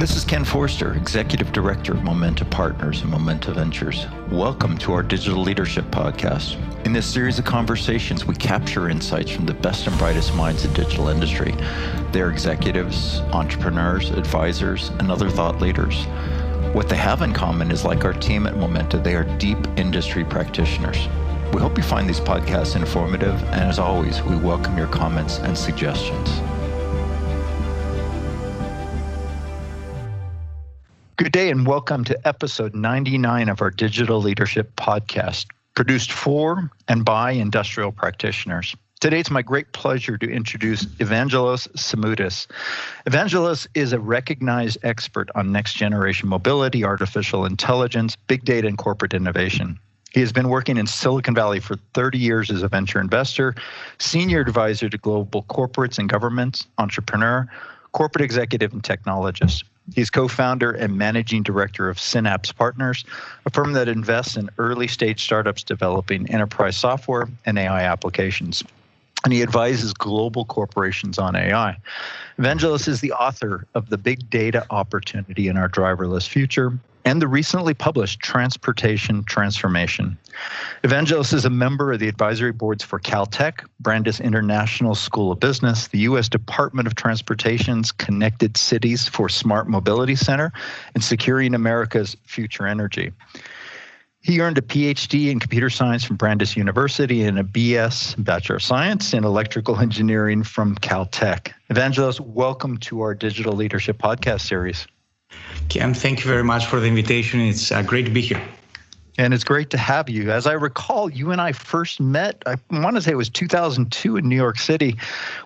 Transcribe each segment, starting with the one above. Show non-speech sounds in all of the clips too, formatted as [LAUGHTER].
This is Ken Forster, Executive Director of Momenta Partners and Momenta Ventures. Welcome to our Digital Leadership Podcast. In this series of conversations, we capture insights from the best and brightest minds in digital industry. They're executives, entrepreneurs, advisors, and other thought leaders. What they have in common is like our team at Momenta, they are deep industry practitioners. We hope you find these podcasts informative, and as always, we welcome your comments and suggestions. Good day, and welcome to episode 99 of our Digital Leadership Podcast, produced for and by industrial practitioners. Today, it's my great pleasure to introduce Evangelos Simoudis. Evangelos is a recognized expert on next generation mobility, artificial intelligence, big data, and corporate innovation. He has been working in Silicon Valley for 30 years as a venture investor, senior advisor to global corporates and governments, entrepreneur, corporate executive, and technologist. He's co founder and managing director of Synapse Partners, a firm that invests in early stage startups developing enterprise software and AI applications and he advises global corporations on AI. Evangelos is the author of The Big Data Opportunity in Our Driverless Future and the recently published Transportation Transformation. Evangelos is a member of the advisory boards for Caltech, Brandeis International School of Business, the U.S. Department of Transportation's Connected Cities for Smart Mobility Center, and Securing America's Future Energy. He earned a PhD in computer science from Brandeis University and a BS, Bachelor of Science, in electrical engineering from Caltech. Evangelos, welcome to our Digital Leadership Podcast series. Ken, thank you very much for the invitation. It's uh, great to be here and it's great to have you. As I recall, you and I first met, I want to say it was 2002 in New York City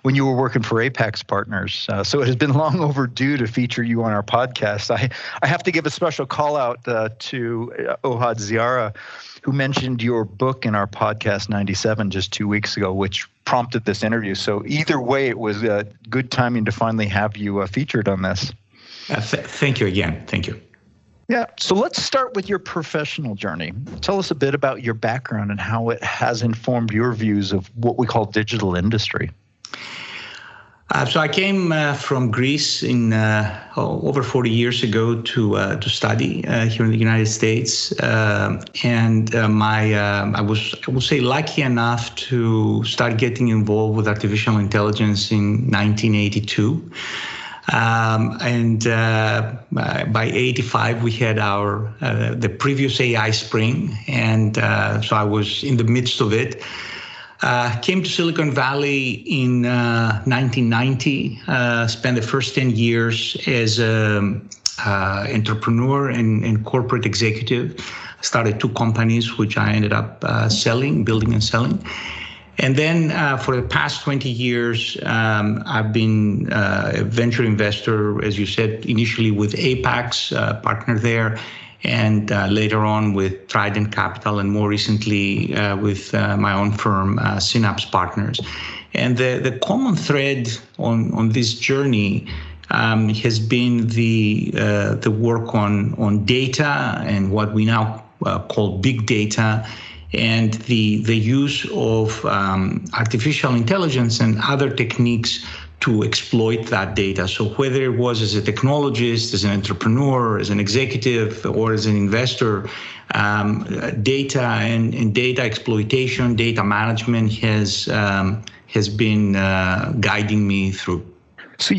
when you were working for Apax Partners. Uh, so it has been [LAUGHS] long overdue to feature you on our podcast. I, I have to give a special call out uh, to uh, Ohad Ziara, who mentioned your book in our podcast 97 just two weeks ago, which prompted this interview. So either way, it was uh, good timing to finally have you uh, featured on this. Uh, th- thank you again. Thank you. Yeah. So let's start with your professional journey. Tell us a bit about your background and how it has informed your views of what we call digital industry. Uh, so I came uh, from Greece in uh, over 40 years ago to uh, to study uh, here in the United States, uh, and my I was I would say lucky enough to start getting involved with artificial intelligence in 1982. Um, and uh, by 85, we had our uh, the previous AI spring, and uh, so I was in the midst of it. Uh, came to Silicon Valley in 1990. Uh, uh, spent the first 10 years as an entrepreneur and, and, corporate executive. Started two companies, which I ended up selling, building and selling. And then uh, for the past 20 years, um, I've been uh, a venture investor, as you said, initially with Apax, uh, partner there, and uh, later on with Trident Capital, and more recently uh, with uh, my own firm, Synapse Partners. And the, the common thread on, on this journey um, has been the, the work on, on data and what we now call big data and the the use of um, artificial intelligence and other techniques to exploit that data. So whether it was as a technologist, as an entrepreneur, as an executive, or as an investor, um, data and, and, data exploitation, data management has um, has been uh, guiding me through. So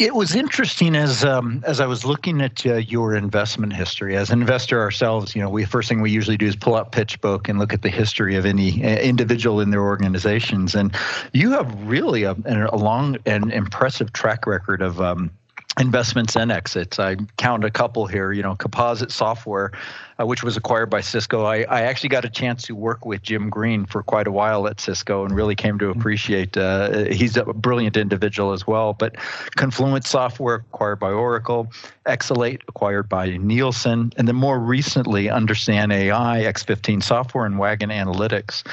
it was interesting as um, as I was looking at uh, your investment history. As an investor ourselves, you know, we first thing we usually do is pull out PitchBook and look at the history of any uh, individual in their organizations. And you have really a, a long and impressive track record of um, investments and exits. I count a couple here. You know, Composite Software, uh, which was acquired by Cisco. I, I actually got a chance to work with Jim Green for quite a while at Cisco, and really came to mm-hmm. appreciate. Uh, he's a brilliant individual as well. But Confluent Software acquired by Oracle, eXelate acquired by Nielsen, and then more recently, Understand AI, X15 Software, and Wagon Analytics.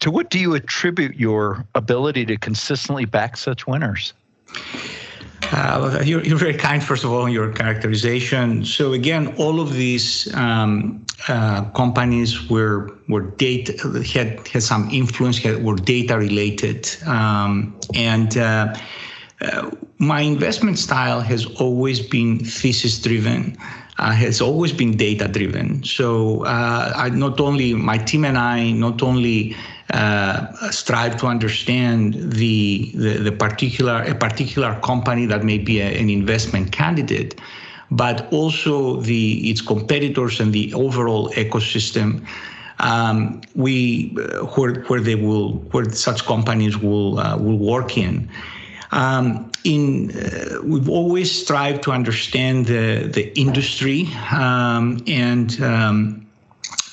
To what do you attribute your ability to consistently back such winners? Uh, you're, you're, very kind, first of all, in your characterization. So again, all of these um, uh, companies were were data had had some influence, had, were data related, um, and uh, uh, my investment style has always been thesis driven. Uh, has always been data driven. So uh, I not only my team and I not only uh, strive to understand the, the, the particular a particular company that may be a, an investment candidate, but also the its competitors and the overall ecosystem. Um, we uh, where where they will where such companies will uh, will work in. Um, in uh, we've always strived to understand the the industry um, and.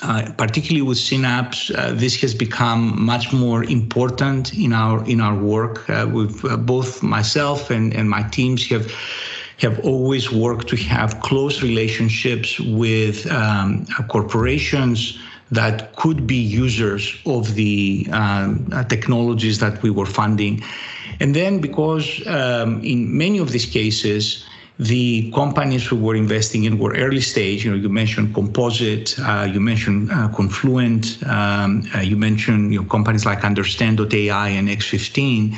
Uh, particularly with Synapse, uh, this has become much more important in our in our work. Uh, with uh, both myself and, and my teams have have always worked to have close relationships with um, corporations that could be users of the um, technologies that we were funding and then because um, in many of these cases, the companies we were investing in were early stage. You know, you mentioned Composite, uh, you mentioned uh, Confluent, um, uh, you mentioned you know, companies like Understand.ai and X15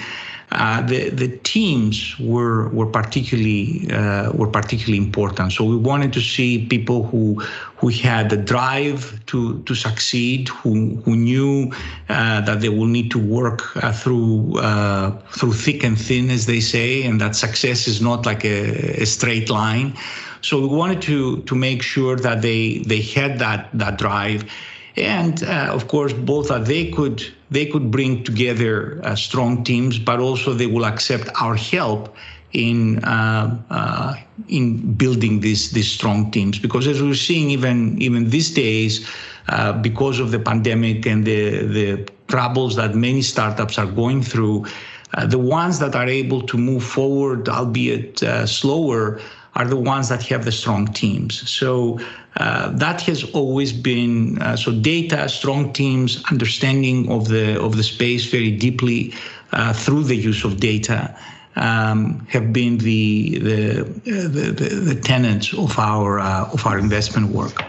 uh, the the teams were were particularly uh, were particularly important. So we wanted to see people who who had the drive to to succeed, who who knew uh, that they will need to work uh, through uh, through thick and thin, as they say, and that success is not like a, a straight line. So we wanted to to make sure that they they had that that drive and uh, of course both that they could they could bring together uh, strong teams but also they will accept our help in uh, uh, in building these these strong teams because as we're seeing even even these days uh, because of the pandemic and the the troubles that many startups are going through uh, the ones that are able to move forward albeit slower are the ones that have the strong teams. So uh, that has always been uh, so data, strong teams, understanding of the of the space very deeply uh, through the use of data. Um, have been the the, the the, tenets of our uh, of our investment work.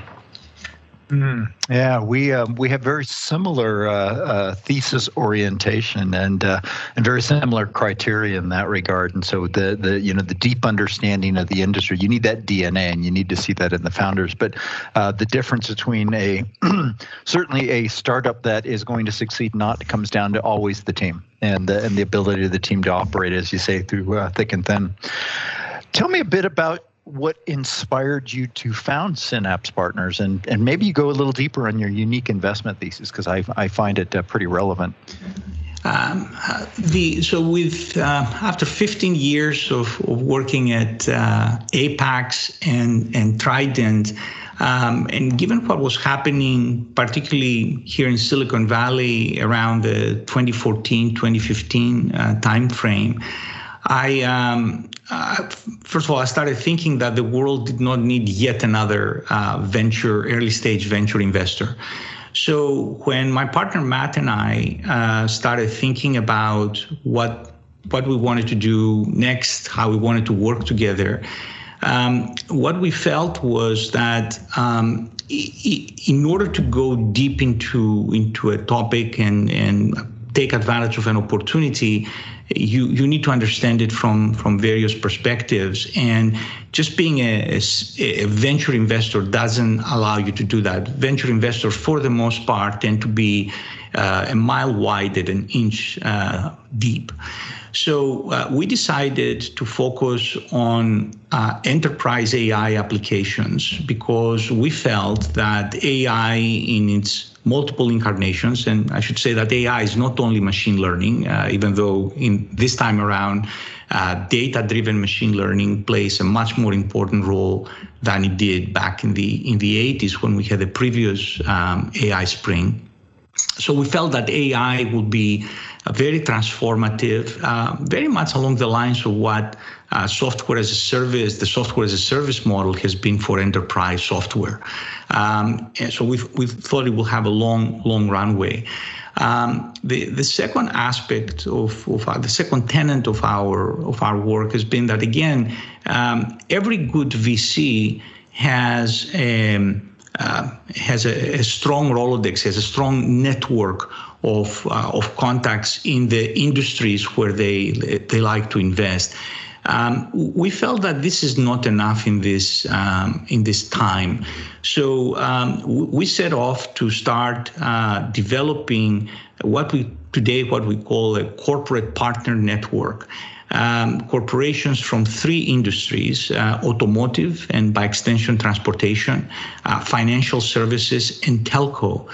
Mm, yeah, we uh, we have very similar uh, uh, thesis orientation and uh, and very similar criteria in that regard. And so the the you know the deep understanding of the industry, you need that DNA, and you need to see that in the founders. But uh, the difference between a [CLEARS THROAT] certainly a startup that is going to succeed not comes down to always the team and the, and the ability of the team to operate, as you say, through uh, thick and thin. Tell me a bit about what inspired you to found Synapse Partners, and and maybe you go a little deeper on your unique investment thesis because I I find it uh, pretty relevant. Um, uh, the so with uh, after 15 years of, of working at uh, Apax and and Trident. Um, and given what was happening, particularly here in Silicon Valley around the 2014, 2015 uh, timeframe, I um, uh, first of all, I started thinking that the world did not need yet another uh, venture, early stage venture investor. So when my partner Matt and I uh, started thinking about what what we wanted to do next, how we wanted to work together, um, what we felt was that um, in order to go deep into into a topic and and take advantage of an opportunity, you you need to understand it from from various perspectives. And just being a, a, venture investor doesn't allow you to do that. Venture investors for the most part tend to be uh, a mile wide and an inch uh, deep. So uh, we decided to focus on uh, enterprise AI applications because we felt that AI in its multiple incarnations. And I should say that AI is not only machine learning, uh, even though in this time around, uh, data-driven machine learning plays a much more important role than it did back in the in the 80s when we had the previous um, AI spring. So we felt that AI would be very transformative, uh, very much along the lines of what uh, software as a service, the software as a service model has been for enterprise software. Um, and so we've, we've thought it will have a long, long runway. Um, the the second aspect of, of our, the second tenet of our of our work has been that again, um, every good VC has a, uh, has a, a strong Rolodex, has a strong network of, uh, of contacts in the industries where they, they like to invest. Um, we felt that this is not enough in this um, in this time, so um, we set off to start uh, developing what we today what we call a corporate partner network. Um, corporations from three industries uh, automotive and by extension transportation, uh, financial services, and telco.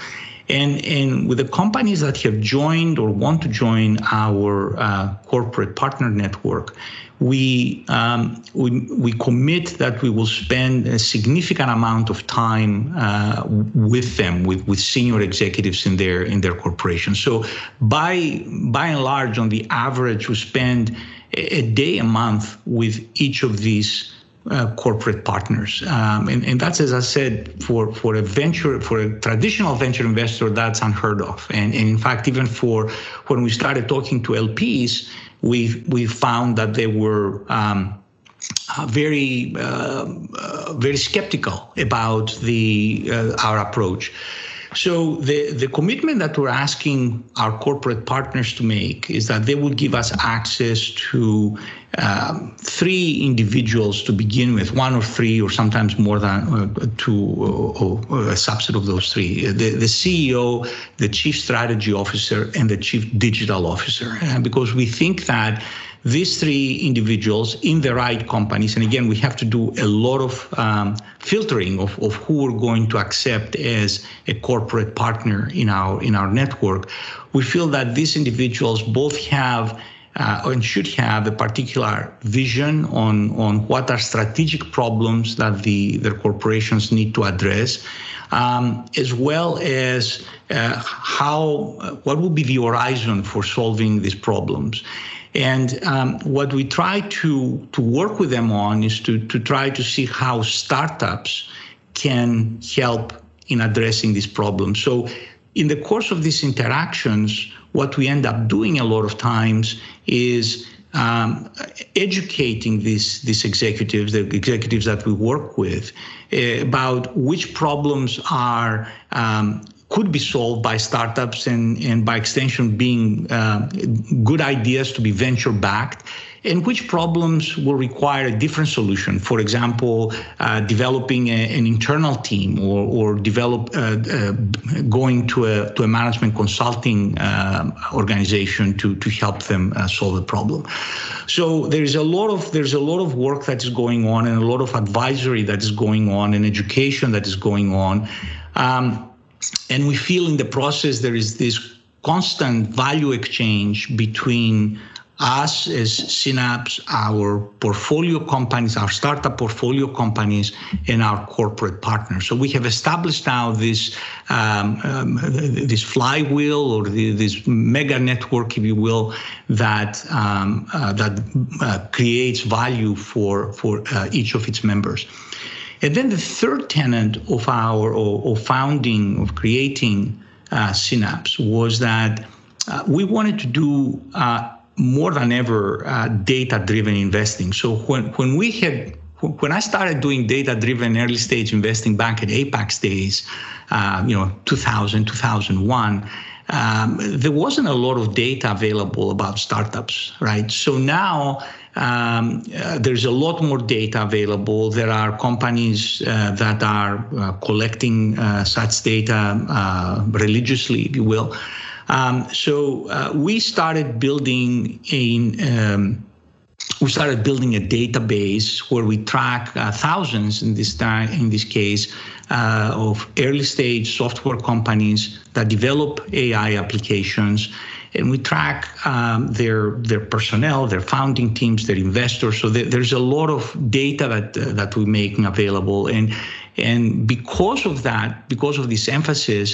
And, and with the companies that have joined or want to join our uh, corporate partner network, we, um, we, we commit that we will spend a significant amount of time uh, with them, with, with senior executives in their in their corporation. So by by and large, on the average, we spend a, day a month with each of these uh, corporate partners. Um, and, and that's, as I said, for, for a venture, for a traditional venture investor, that's unheard of. And, and in fact, even for when we started talking to LPs, we we found that they were um, uh, very uh, uh, very skeptical about the uh, our approach. So the, the commitment that we're asking our corporate partners to make is that they will give us access to um, three individuals to begin with, one or three, or sometimes more than uh, two, or, or a subset of those three. The, the CEO, the chief strategy officer, and the chief digital officer. And because we think that these three individuals in the right companies, and again, we have to do a lot of um, filtering of, of who we're going to accept as a corporate partner in our in our network. We feel that these individuals both have uh, and should have a particular vision on, on what are strategic problems that the their corporations need to address, um, as well as uh, how what will be the horizon for solving these problems. And um, what we try to, to work with them on is to, to try to see how startups can help in addressing these problems. So, in the course of these interactions, what we end up doing a lot of times is um, educating these these executives, the executives that we work with, uh, about which problems are um, could be solved by startups and, and by extension being uh, good ideas to be venture backed and which problems will require a different solution. For example, uh, developing a, an internal team or, or develop uh, uh, going to a to a management consulting uh, organization to to help them uh, solve the problem. So there's a lot of there's a lot of work that is going on and a lot of advisory that is going on and education that is going on. Um, and we feel in the process there is this constant value exchange between us as Synapse, our portfolio companies, our startup portfolio companies, and our corporate partners. So we have established now this um, um, this flywheel or the, this mega network, if you will, that um, uh, that uh, creates value for for uh, each of its members. And then the third tenet of our or, or founding of creating uh, Synapse was that uh, we wanted to do uh, more than ever uh, data-driven investing. So when when we had when I started doing data-driven early stage investing back at Apax days, uh, you know, 2000, 2001. Um, there wasn't a lot of data available about startups, right? So now um, uh, there's a lot more data available. There are companies uh, that are uh, collecting uh, such data uh, religiously, if you will. Um, so uh, we started building a um, we started building a database where we track thousands in this time in this case of early stage software companies that develop AI applications and we track um, their their personnel, their founding teams, their investors. So there's a lot of data that uh, that we're making available, and and because of that, because of this emphasis,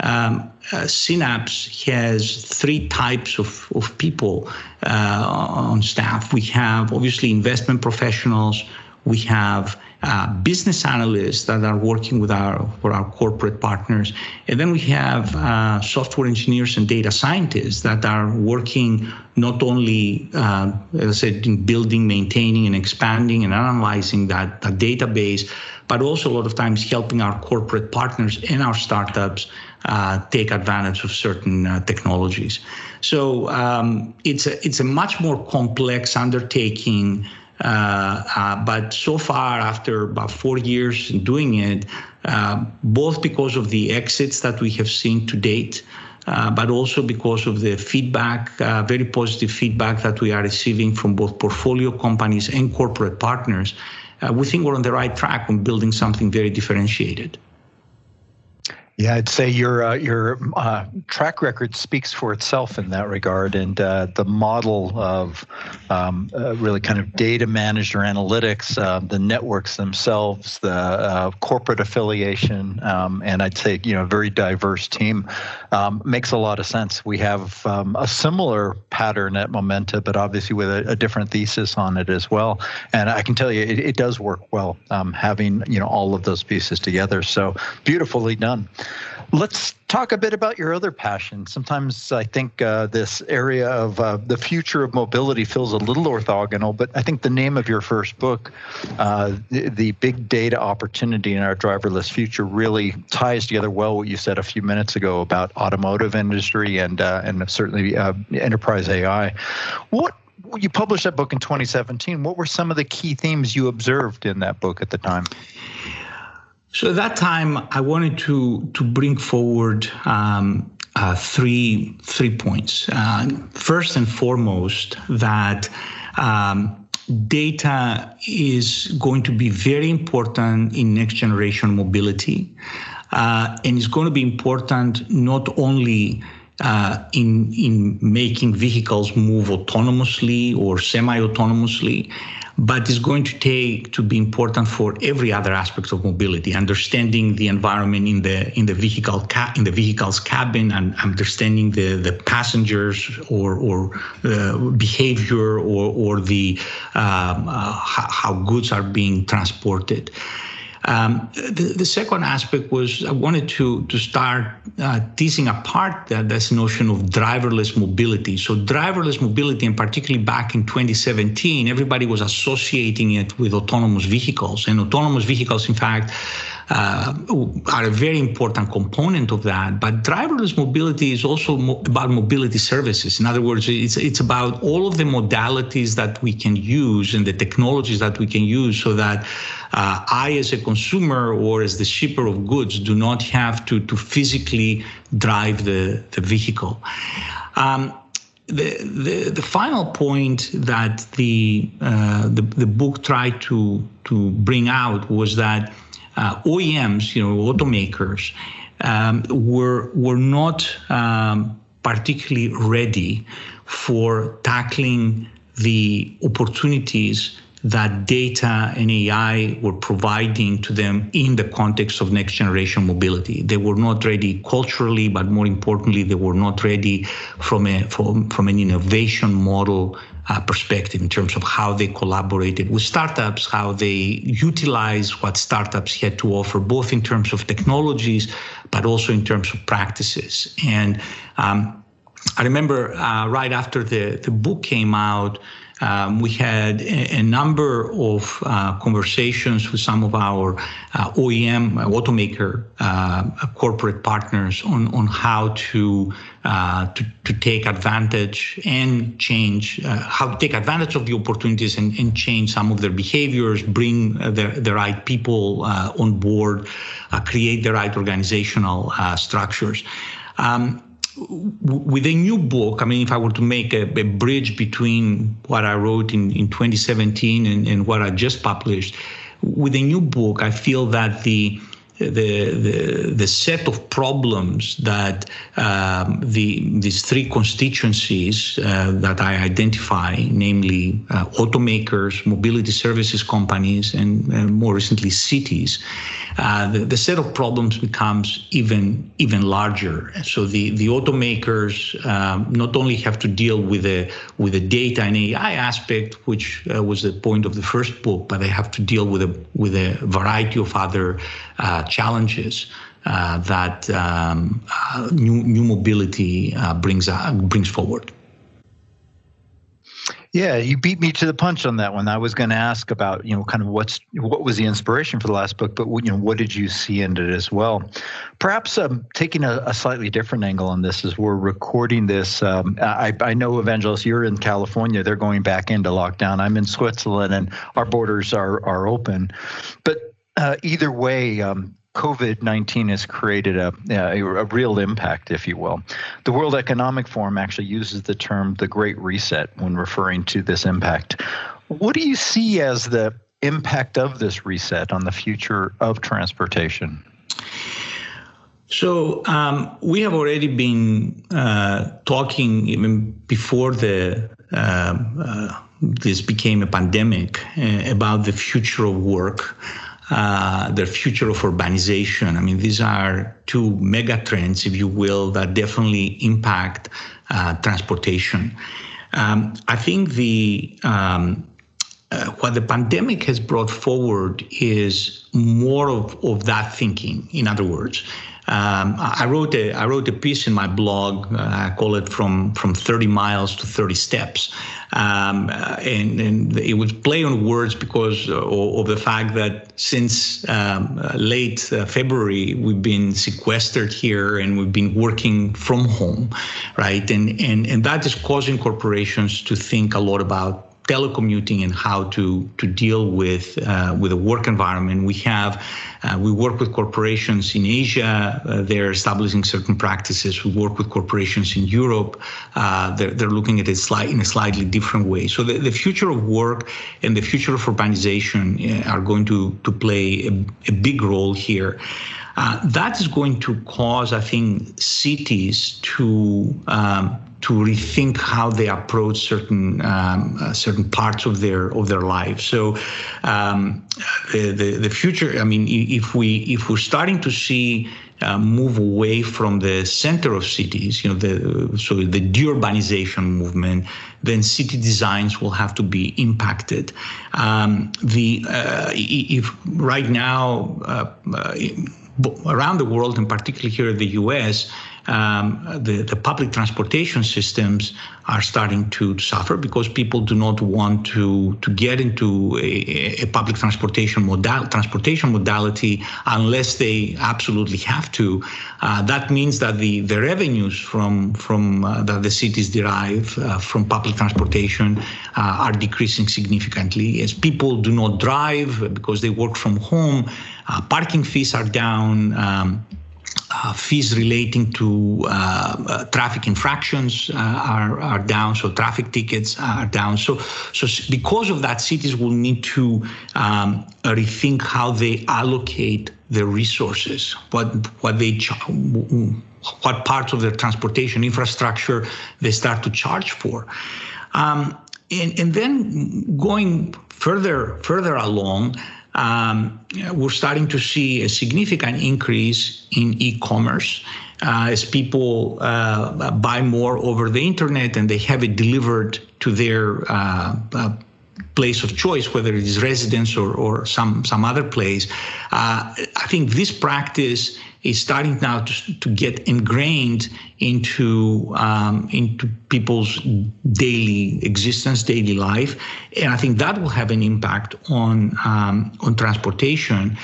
um, uh, Synapse has three types of, of people uh, on staff. We have obviously investment professionals, we have uh, business analysts that are working with our for our corporate partners, and then we have uh, software engineers and data scientists that are working not only, uh, as I said, in building, maintaining, and expanding and analyzing that, that database, but also a lot of times helping our corporate partners and our startups uh, take advantage of certain uh, technologies. So um, it's a it's a much more complex undertaking. Uh, uh, but so far, after about four years doing it, uh, both because of the exits that we have seen to date, uh, but also because of the feedback, uh, very positive feedback that we are receiving from both portfolio companies and corporate partners, uh, we think we're on the right track on building something very differentiated. Yeah, I'd say your uh, your uh, track record speaks for itself in that regard, and uh, the model of um, uh, really kind of data managed or analytics, uh, the networks themselves, the uh, corporate affiliation, um, and I'd say you know a very diverse team um, makes a lot of sense. We have um, a similar pattern at Momenta, but obviously with a, a, different thesis on it as well. And I can tell you, it, it does work well um, having you know all of those pieces together. So beautifully done. Let's talk a bit about your other passion. Sometimes I think uh, this area of uh, the future of mobility feels a little orthogonal, but I think the name of your first book, uh, the, the, Big Data Opportunity in Our Driverless Future, really ties together well what you said a few minutes ago about automotive industry and uh, and certainly uh, enterprise AI. What you published that book in 2017. What were some of the key themes you observed in that book at the time? So at that time, I wanted to to bring forward um, uh, three three points. Uh, first and foremost, that um, data is going to be very important in next generation mobility, uh, and it's going to be important not only uh, in in making vehicles move autonomously or semi-autonomously, but it's going to take to be important for every other aspect of mobility understanding the environment in the in the vehicle ca- in the vehicle's cabin and understanding the the passengers or or uh, behavior or or the um, uh, how goods are being transported um, the, the, second aspect was I wanted to to start uh, teasing apart that this notion of driverless mobility. So driverless mobility, and particularly back in 2017, everybody was associating it with autonomous vehicles, and autonomous vehicles, in fact, uh, are a very important component of that. But driverless mobility is also mo- about mobility services. In other words, it's it's about all of the modalities that we can use and the technologies that we can use so that uh, I, as a consumer or as the shipper of goods, do not have to to physically drive the the vehicle. Um, the, the, the final point that the, uh, the the book tried to to bring out was that uh, OEMs, you know, automakers, um, were were not um, particularly ready for tackling the opportunities that data and AI were providing to them in the context of next generation mobility. They were not ready culturally, but more importantly, they were not ready from a from, from an innovation model uh, perspective in terms of how they collaborated with startups, how they utilize what startups had to offer, both in terms of technologies, but also in terms of practices. And um, I remember uh, right after the, the book came out, um, we had a, a number of uh, conversations with some of our uh, OEM uh, automaker uh, corporate partners on, on how to, uh, to, to take advantage and change how to take advantage of the opportunities and, and change some of their behaviors, bring the, the right people on board, create the right organizational structures. Um, with a new book, I mean, if I were to make a, a bridge between what I wrote in, in 2017 and, and what I just published, with a new book, I feel that the the, the, the set of problems that um, the these three constituencies uh, that I identify, namely uh, automakers, mobility services companies, and uh, more recently cities, uh, the, the set of problems becomes even even larger. So the the automakers um, not only have to deal with the with the data and AI aspect, which uh, was the point of the first book, but they have to deal with a with a variety of other uh, challenges uh, that um, uh, new new mobility brings brings forward. Yeah, you beat me to the punch on that one. I was going to ask about, you know, kind of what's what was the inspiration for the last book, but you know, what did you see in it as well? Perhaps um, taking a, a, slightly different angle on this as we're recording this. Um, I, I know, Evangelos, you're in California. They're going back into lockdown. I'm in Switzerland, and our borders are are open. But uh, either way, um, COVID 19 has created a, a, real impact, if you will. The World Economic Forum actually uses the term the Great Reset when referring to this impact. What do you see as the impact of this reset on the future of transportation? So um, we have already been uh, talking even before the uh, uh, this became a pandemic uh, about the future of work uh, the future of urbanization. I mean, these are two mega trends, if you will, that definitely impact uh, transportation. Um, I think the um, uh, what the pandemic has brought forward is more of, of that thinking. In other words, um, I wrote a I wrote a piece in my blog. Uh, I call it from from 30 miles to 30 steps, um, and, and it was play on words because of, of the fact that since um, late uh, February we've been sequestered here and we've been working from home, right? And and and that is causing corporations to think a lot about telecommuting and how to to deal with uh, with a work environment. We have uh, we work with corporations in Asia. Uh, they're establishing certain practices. We work with corporations in Europe. Uh, they're, they're looking at it slight, in a slightly different way. So the, the future of work and the future of urbanization uh, are going to to play a, a big role here. Uh, that is going to cause, I think, cities to um, to rethink how they approach certain um, uh, certain parts of their of their lives. So um, the, the, the future. I mean, if we if we're starting to see uh, move away from the center of cities, you know, the so the deurbanization movement, then city designs will have to be impacted. Um, the uh, if right now uh, uh around the world, and particularly here in the U.S um, the, the public transportation systems are starting to suffer because people do not want to to get into a, a public transportation modal transportation modality unless they absolutely have to. Uh, that means that the, the revenues from from uh, that the cities derive uh, from public transportation uh, are decreasing significantly as people do not drive because they work from home. Uh, parking fees are down. Um, uh, fees relating to uh, uh, traffic infractions uh, are, are down, so traffic tickets are down. So, so because of that, cities will need to um, rethink how they allocate their resources, what what they what parts of their transportation infrastructure they start to charge for, um, and and then going further further along um, we're starting to see a significant increase in e-commerce uh, as people uh, buy more over the internet and they have it delivered to their uh, uh place of choice, whether it is residence or, or some some other place. Uh, I think this practice is starting now to, to get ingrained into um, into people's daily existence, daily life, and I think that will have an impact on um, on transportation.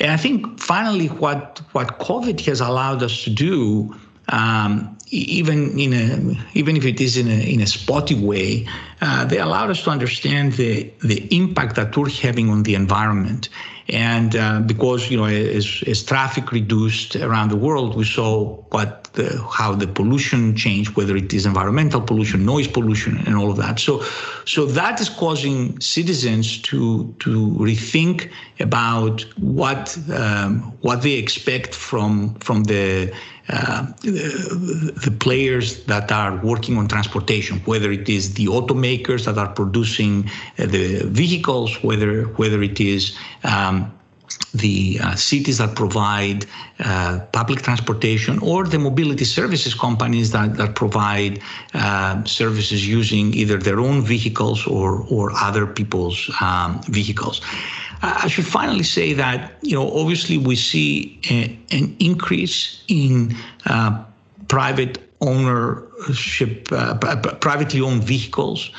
And I think finally, what what COVID has allowed us to do, um, even in a even if it is in a in a spotty way, uh, they allowed us to understand the the impact that we're having on the environment and uh, because you know, as, as traffic reduced around the world, we saw what the, how the pollution change, whether it is environmental pollution, noise pollution, and all of that. So, so that is causing citizens to to rethink about what um, what they expect from from the uh, the, the players that are working on transportation, whether it is the automakers that are producing uh, the vehicles, whether whether it is um, the uh, cities that provide uh, public transportation or the mobility services companies that, that provide uh, services using either their own vehicles or, or other people's um, vehicles. I should finally say that, you know, obviously we see a, an increase in uh, private ownership, uh, privately owned vehicles.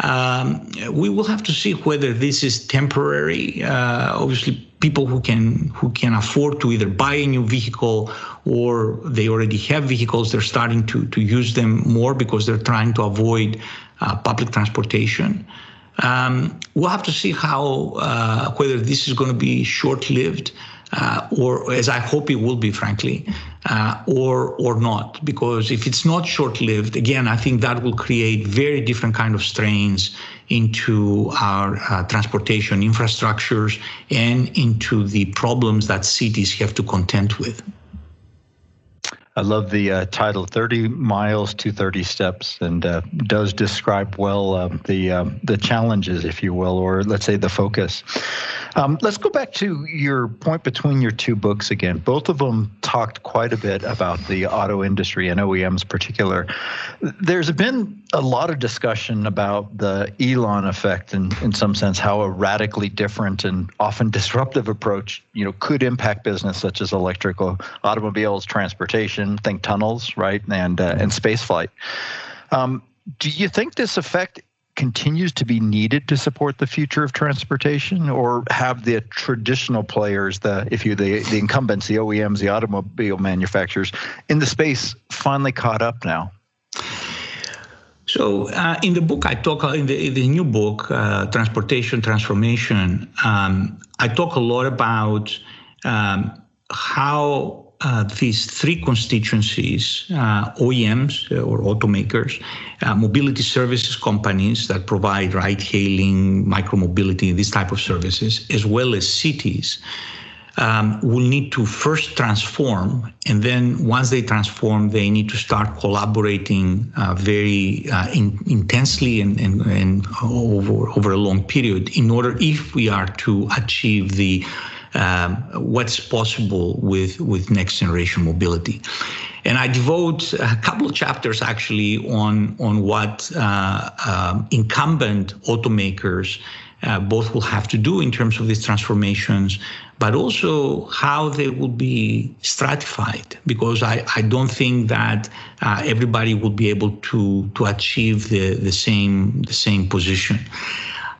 Um, we will have to see whether this is temporary. Uh, obviously, people who can who can afford to either buy a new vehicle or they already have vehicles, they're starting to to use them more because they're trying to avoid uh, public transportation. Um, we'll have to see how uh, whether this is going to be short-lived uh, or as I hope it will be, frankly, uh, or or not. Because if it's not short-lived, again, I think that will create very different kind of strains into our uh, transportation infrastructures and into the problems that cities have to contend with. I love the uh, title, 30 Miles to 30 Steps, and uh, does describe well uh, the, um, the challenges, if you will, or let's say the focus. Um, let's go back to your point between your two books again. Both of them talked quite a bit about the auto industry and OEMs particular. There's been a lot of discussion about the Elon effect and in some sense how a radically different and often disruptive approach, you know, could impact business such as electrical automobiles, transportation, think tunnels, right, and uh, and space flight. Um, do you think this effect continues to be needed to support the future of transportation or have the traditional players the if you the, the incumbents the oems the automobile manufacturers in the space finally caught up now so uh, in the book i talk in the, in the new book uh, transportation transformation um, i talk a lot about um, how uh, these three constituencies uh, OEMs uh, or automakers, uh, mobility services companies that provide ride hailing, micromobility, these type of services, as well as cities. Um, will need to first transform, and then once they transform, they need to start collaborating uh, very uh, in, intensely and, and, and over over a long period in order, if we are to achieve the um, what's possible with, with next generation mobility. And I devote a couple of chapters actually on, on what uh, um, incumbent automakers uh, both will have to do in terms of these transformations, but also how they will be stratified, because I, I don't think that uh, everybody will be able to, to achieve the, the, same, the same position.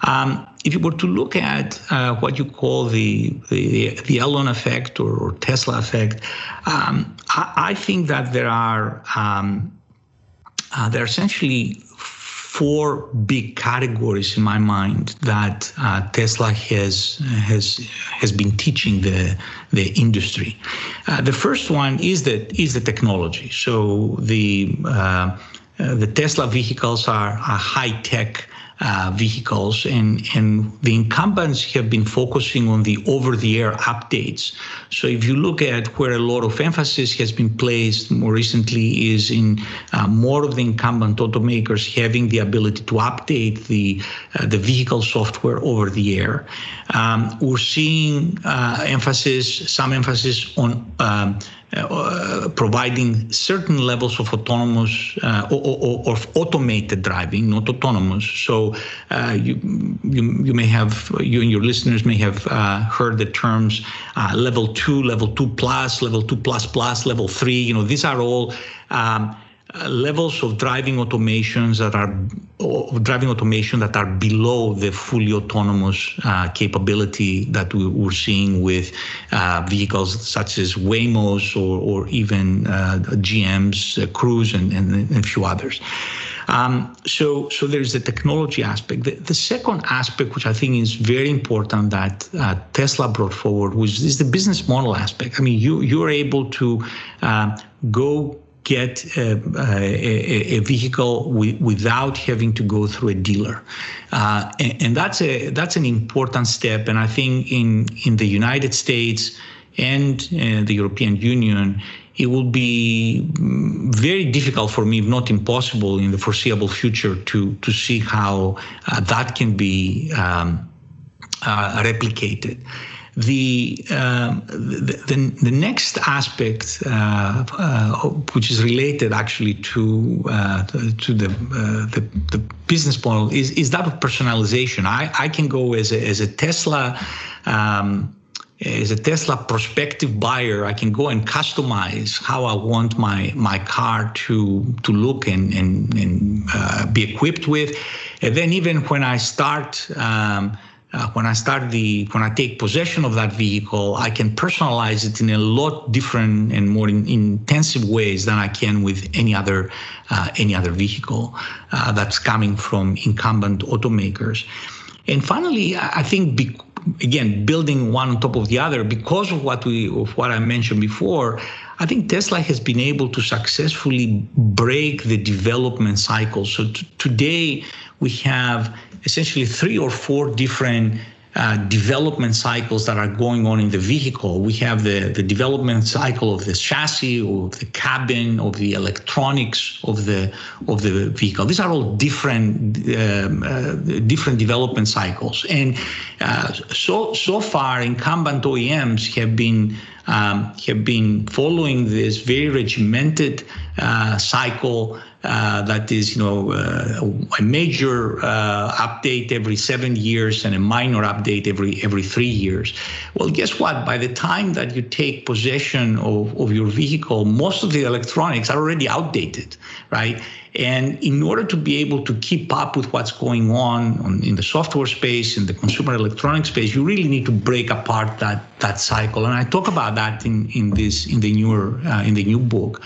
Um, if you were to look at uh, what you call the the, the Elon effect or, or Tesla effect, um, I, I, think that there are um, uh, there are essentially four big categories in my mind that uh, Tesla has has has been teaching the the industry. Uh, the first one is that is the technology. So the uh, uh, the Tesla vehicles are, are high tech uh, vehicles, and, and the incumbents have been focusing on the over-the-air updates. So if you look at where a lot of emphasis has been placed more recently is in uh, more of the incumbent automakers having the ability to update the uh, the vehicle software over the air. Um, we're seeing uh, emphasis, some emphasis on um, uh, providing certain levels of autonomous uh, or, or, or, automated driving, not autonomous. So uh, you, you you may have you and your listeners may have uh, heard the terms uh, level two, level two plus, level two plus plus, level three. You know these are all. Um, uh, levels of driving automations that are driving automation that are below the fully autonomous uh, capability that we, are seeing with uh, vehicles such as Waymos or, or even uh, GM's uh, Cruise and, and, and, a few others. Um, so, so there's the technology aspect. The, the, second aspect, which I think is very important, that Tesla brought forward, which is the business model aspect. I mean, you you're able to go get a, a, a vehicle without having to go through a dealer, uh, and, and, that's a that's an important step. And I think in in the United States and uh, the European Union, it will be very difficult for me, if not impossible, in the foreseeable future to to see how uh, that can be um, uh, replicated. The, um, the, the, the, next aspect, uh, uh, which is related actually to uh, to the, uh, the, the business model, is is that of personalization. I, I can go as a, as a Tesla. Um, as a Tesla prospective buyer, I can go and customize how I want my my car to to look and and, and uh, be equipped with, And then even when I start um, uh, when I start the when I take possession of that vehicle, I can personalize it in a lot different and more in, intensive ways than I can with any other uh, any other vehicle uh, that's coming from incumbent automakers. And finally, I think be, again building one on top of the other because of what we of what I mentioned before. I think Tesla has been able to successfully break the development cycle. So t- today we have essentially three or four different uh, development cycles that are going on in the vehicle. We have the, the development cycle of the chassis, of the cabin, of the electronics of the of the vehicle. These are all different um, uh, different development cycles, and uh, so so far incumbent OEMs have been um, have been following this very regimented uh, cycle uh, that is, you know, uh, a major uh, update every seven years and a minor update every every three years. Well, guess what? By the time that you take possession of, of your vehicle, most of the electronics are already outdated, right? And in order to be able to keep up with what's going on, on in the software space, in the consumer electronics space, you really need to break apart that that cycle. And I talk about that in in this in the newer uh, in the new book.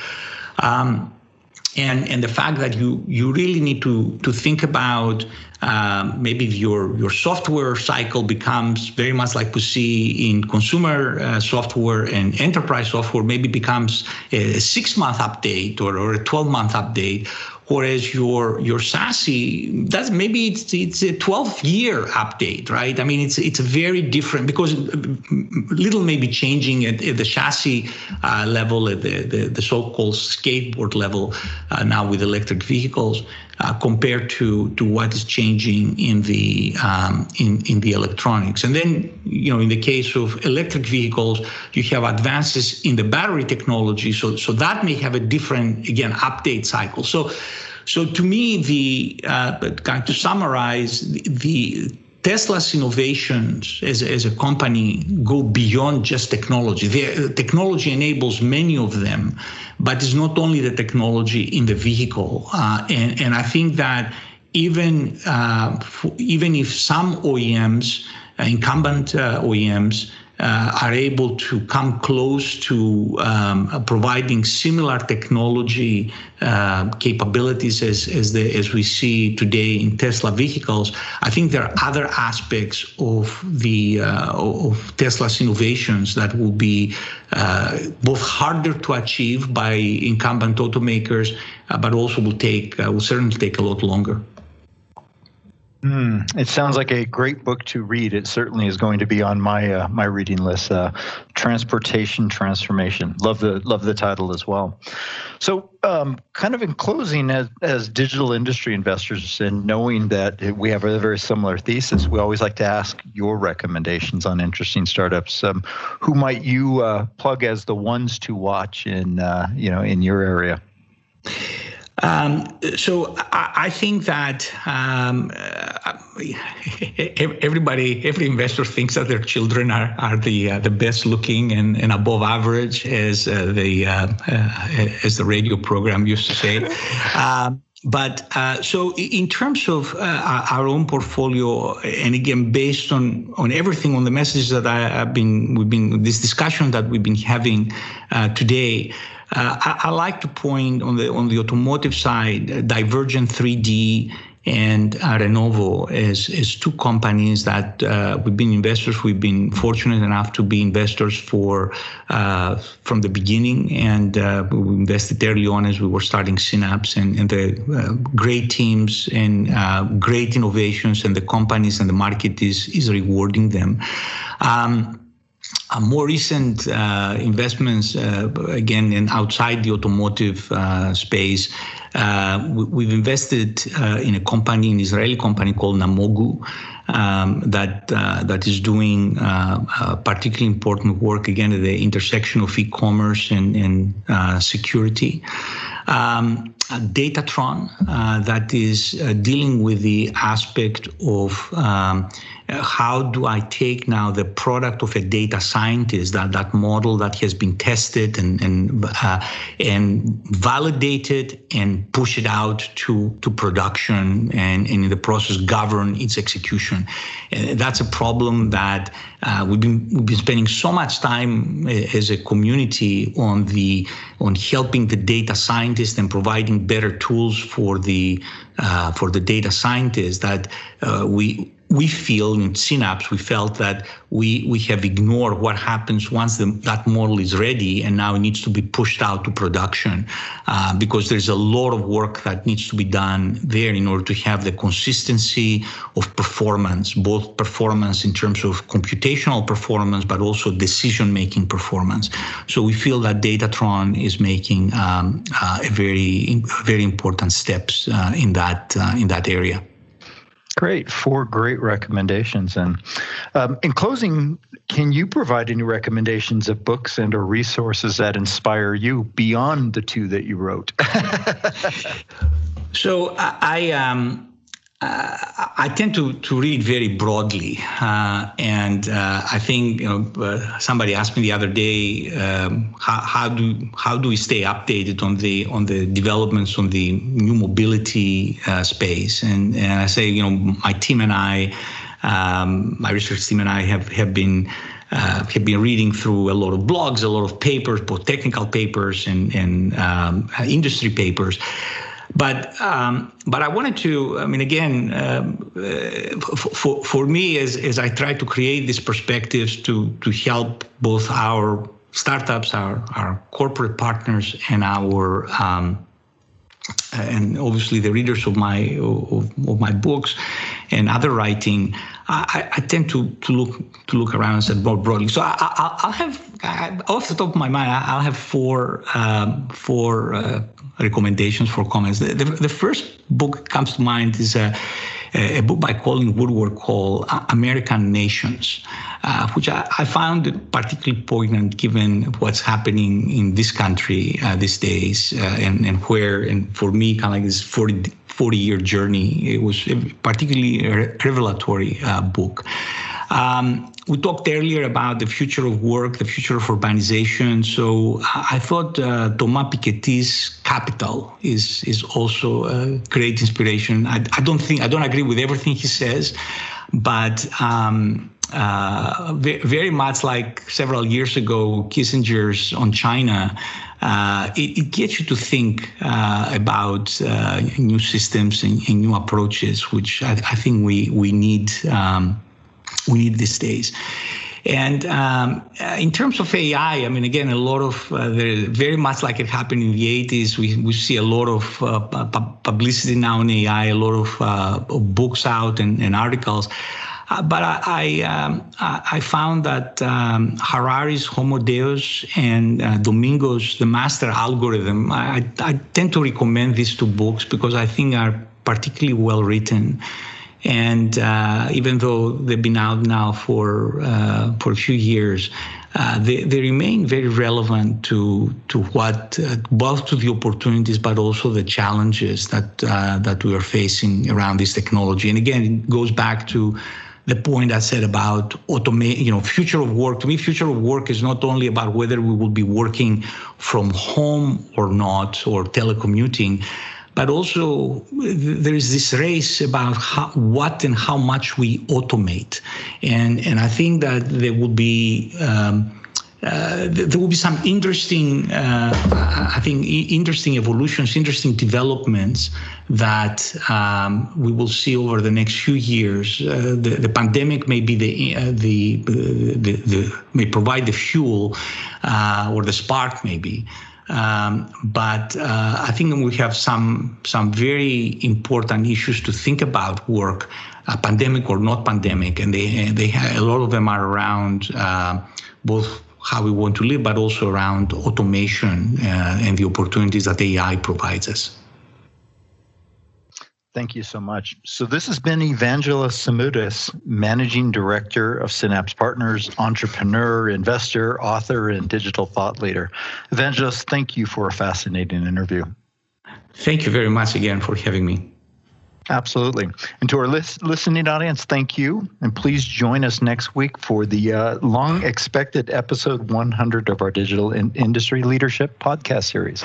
Um, and and the fact that you you really need to to think about um, maybe your your software cycle becomes very much like we see in consumer uh, software and enterprise software maybe becomes a six month update or, or a 12 month update whereas your your chassis that's maybe it's it's a 12 year update, right? I mean, it's it's very different because little may be changing at, at the chassis uh, level, at the, the, the so-called skateboard level uh, now with electric vehicles. Uh, compared to to what is changing in the um, in in the electronics. And then you know in the case of electric vehicles, you have advances in the battery technology, so so that may have a different again update cycle. So so to me, the uh, kind to summarize the, the Tesla's innovations as, as a company go beyond just technology. The technology enables many of them, but it's not only the technology in the vehicle. Uh, and, and I think that even uh, even if some OEMs, uh, incumbent uh, OEMs, uh, are able to come close to um, providing similar technology uh, capabilities as as, the, as we see today in Tesla vehicles, I think there are other aspects of the uh, of Tesla's innovations that will be uh, both harder to achieve by incumbent automakers, uh, but also will take uh, will certainly take a lot longer. Mm, it sounds like a great book to read. It certainly is going to be on my uh, my reading list. Uh, Transportation Transformation. Love the love the title as well. So, um, kind of in closing, as as digital industry investors, and knowing that we have a very similar thesis, we always like to ask your recommendations on interesting startups. Um, who might you uh, plug as the ones to watch in uh, you know in your area? Um, so I, I, think that um, uh, everybody, every investor thinks that their children are, are the uh, the best looking and, and above average, as uh, the uh, uh, as the radio program used to say. [LAUGHS] Um, but uh, so in terms of uh, our own portfolio, and again based on on everything on the messages that I, have been we've been this discussion that we've been having uh, today, uh, I, I, like to point on the on the automotive side, uh, Divergent 3D and uh, Renovo as, as two companies that uh, we've been investors. We've been fortunate enough to be investors for uh, from the beginning, and uh, we invested early on as we were starting Synapse, and, and the uh, great teams and uh, great innovations, and the companies and the market is is rewarding them. Um, uh, more recent uh, investments, uh, again, in outside the automotive uh, space, uh, we, have invested in a company, an Israeli company called Namogoo, um, that that is doing particularly important work again at the intersection of e-commerce and, and security. Um, Datatron, that is dealing with the aspect of um, how do I take now the product of a data scientist, that, that model that has been tested and and uh, and validated and push it out to to production and, and in the process govern its execution. And that's a problem that uh, we've been we've been spending so much time uh, as a community on the on helping the data scientists and providing better tools for the uh, for the data scientists that uh, we we feel in Synapse, we felt that we we have ignored what happens once the, that model is ready and now it needs to be pushed out to production uh, because there's a lot of work that needs to be done there in order to have the consistency of performance, both performance in terms of computational performance, but also decision-making performance. So we feel that Datatron is making um, uh, a very very important steps uh, in that uh, in that area. Great. Four great recommendations. And um, in closing, can you provide any recommendations of books and or resources that inspire you beyond the two that you wrote? [LAUGHS] so I, I um, uh, I tend to, to read very broadly, uh, and uh, I think you know uh, somebody asked me the other day um, how, how do how do we stay updated on the on the developments on the new mobility uh, space, and and I say you know my team and I, um, my research team and I have have been. Uh, have been reading through a lot of blogs, a lot of papers, both technical papers and, and um, industry papers. But um, but I wanted to. I mean, again, um, uh, for for me, as as I try to create these perspectives to to help both our startups, our our corporate partners, and our um, and obviously the readers of my of, of my books and other writing, I, I, tend to, to look to look around and say more broadly. So I, will have off the top of my mind, I'll have four um, four uh, recommendations for comments. The, the, the, first book comes to mind is a, a book by Colin Woodward called American Nations, uh, which I, I, found particularly poignant given what's happening in this country uh, these days uh, and, and where, and for me, kind of like this 40, 40 year journey, it was a particularly revelatory uh, book. Um, we talked earlier about the future of work, the future of urbanization. So I thought uh, Thomas Piketty's Capital is is also a great inspiration. I, I don't think I don't agree with everything he says, but um, uh, very much like several years ago, Kissinger's on China. Uh, it, it, gets you to think uh, about uh, new systems and, and, new approaches, which I, I, think we we need. Um, we need these days. And um, uh, in terms of AI, I mean, again, a lot of uh, very much like it happened in the 80s. We, we see a lot of uh, publicity now in AI, a lot of, uh, books out and, and articles. Uh, but I I, um, I, found that um, Harari's Homo Deus and uh, Domingos' The Master Algorithm. I, I tend to recommend these two books because I think are particularly well written and uh, even though they've been out now for uh, for a few years, uh, they, they remain very relevant to to what uh, both to the opportunities but also the challenges that uh, that we are facing around this technology. And again, it goes back to the point I said about automate, you know, future of work. To me, future of work is not only about whether we will be working from home or not or telecommuting, but also there is this race about how, what and how much we automate, and and I think that there will be. Um, uh, there will be some interesting, uh, I think, interesting evolutions, interesting developments that um, we will see over the next few years. Uh, the, the, pandemic may be the, uh, the, the, the, may provide the fuel uh, or the spark, maybe. Um, but uh, I think we have some some very important issues to think about work, uh, pandemic or not pandemic, and they they have, a lot of them are around uh, both how we want to live, but also around automation uh, and the opportunities that AI provides us. Thank you so much. So this has been Evangelos Simoudis, Managing Director of Synapse Partners, entrepreneur, investor, author, and digital thought leader. Evangelos, thank you for a fascinating interview. Thank you very much again for having me. Absolutely. And to our list, listening audience, thank you. And please join us next week for the uh, long expected episode 100 of our Digital in- Industry Leadership podcast series.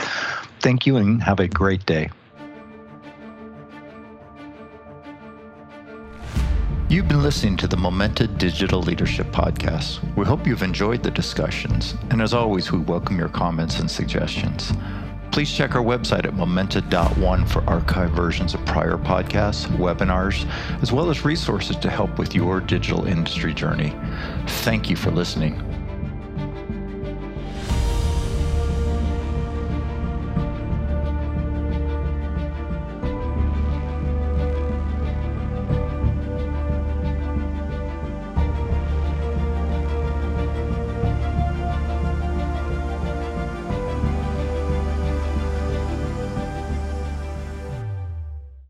Thank you and have a great day. You've been listening to the Momenta Digital Leadership Podcast. We hope you've enjoyed the discussions. And as always, we welcome your comments and suggestions. Please check our website at momenta.one for archived versions of prior podcasts, webinars, as well as resources to help with your digital industry journey. Thank you for listening.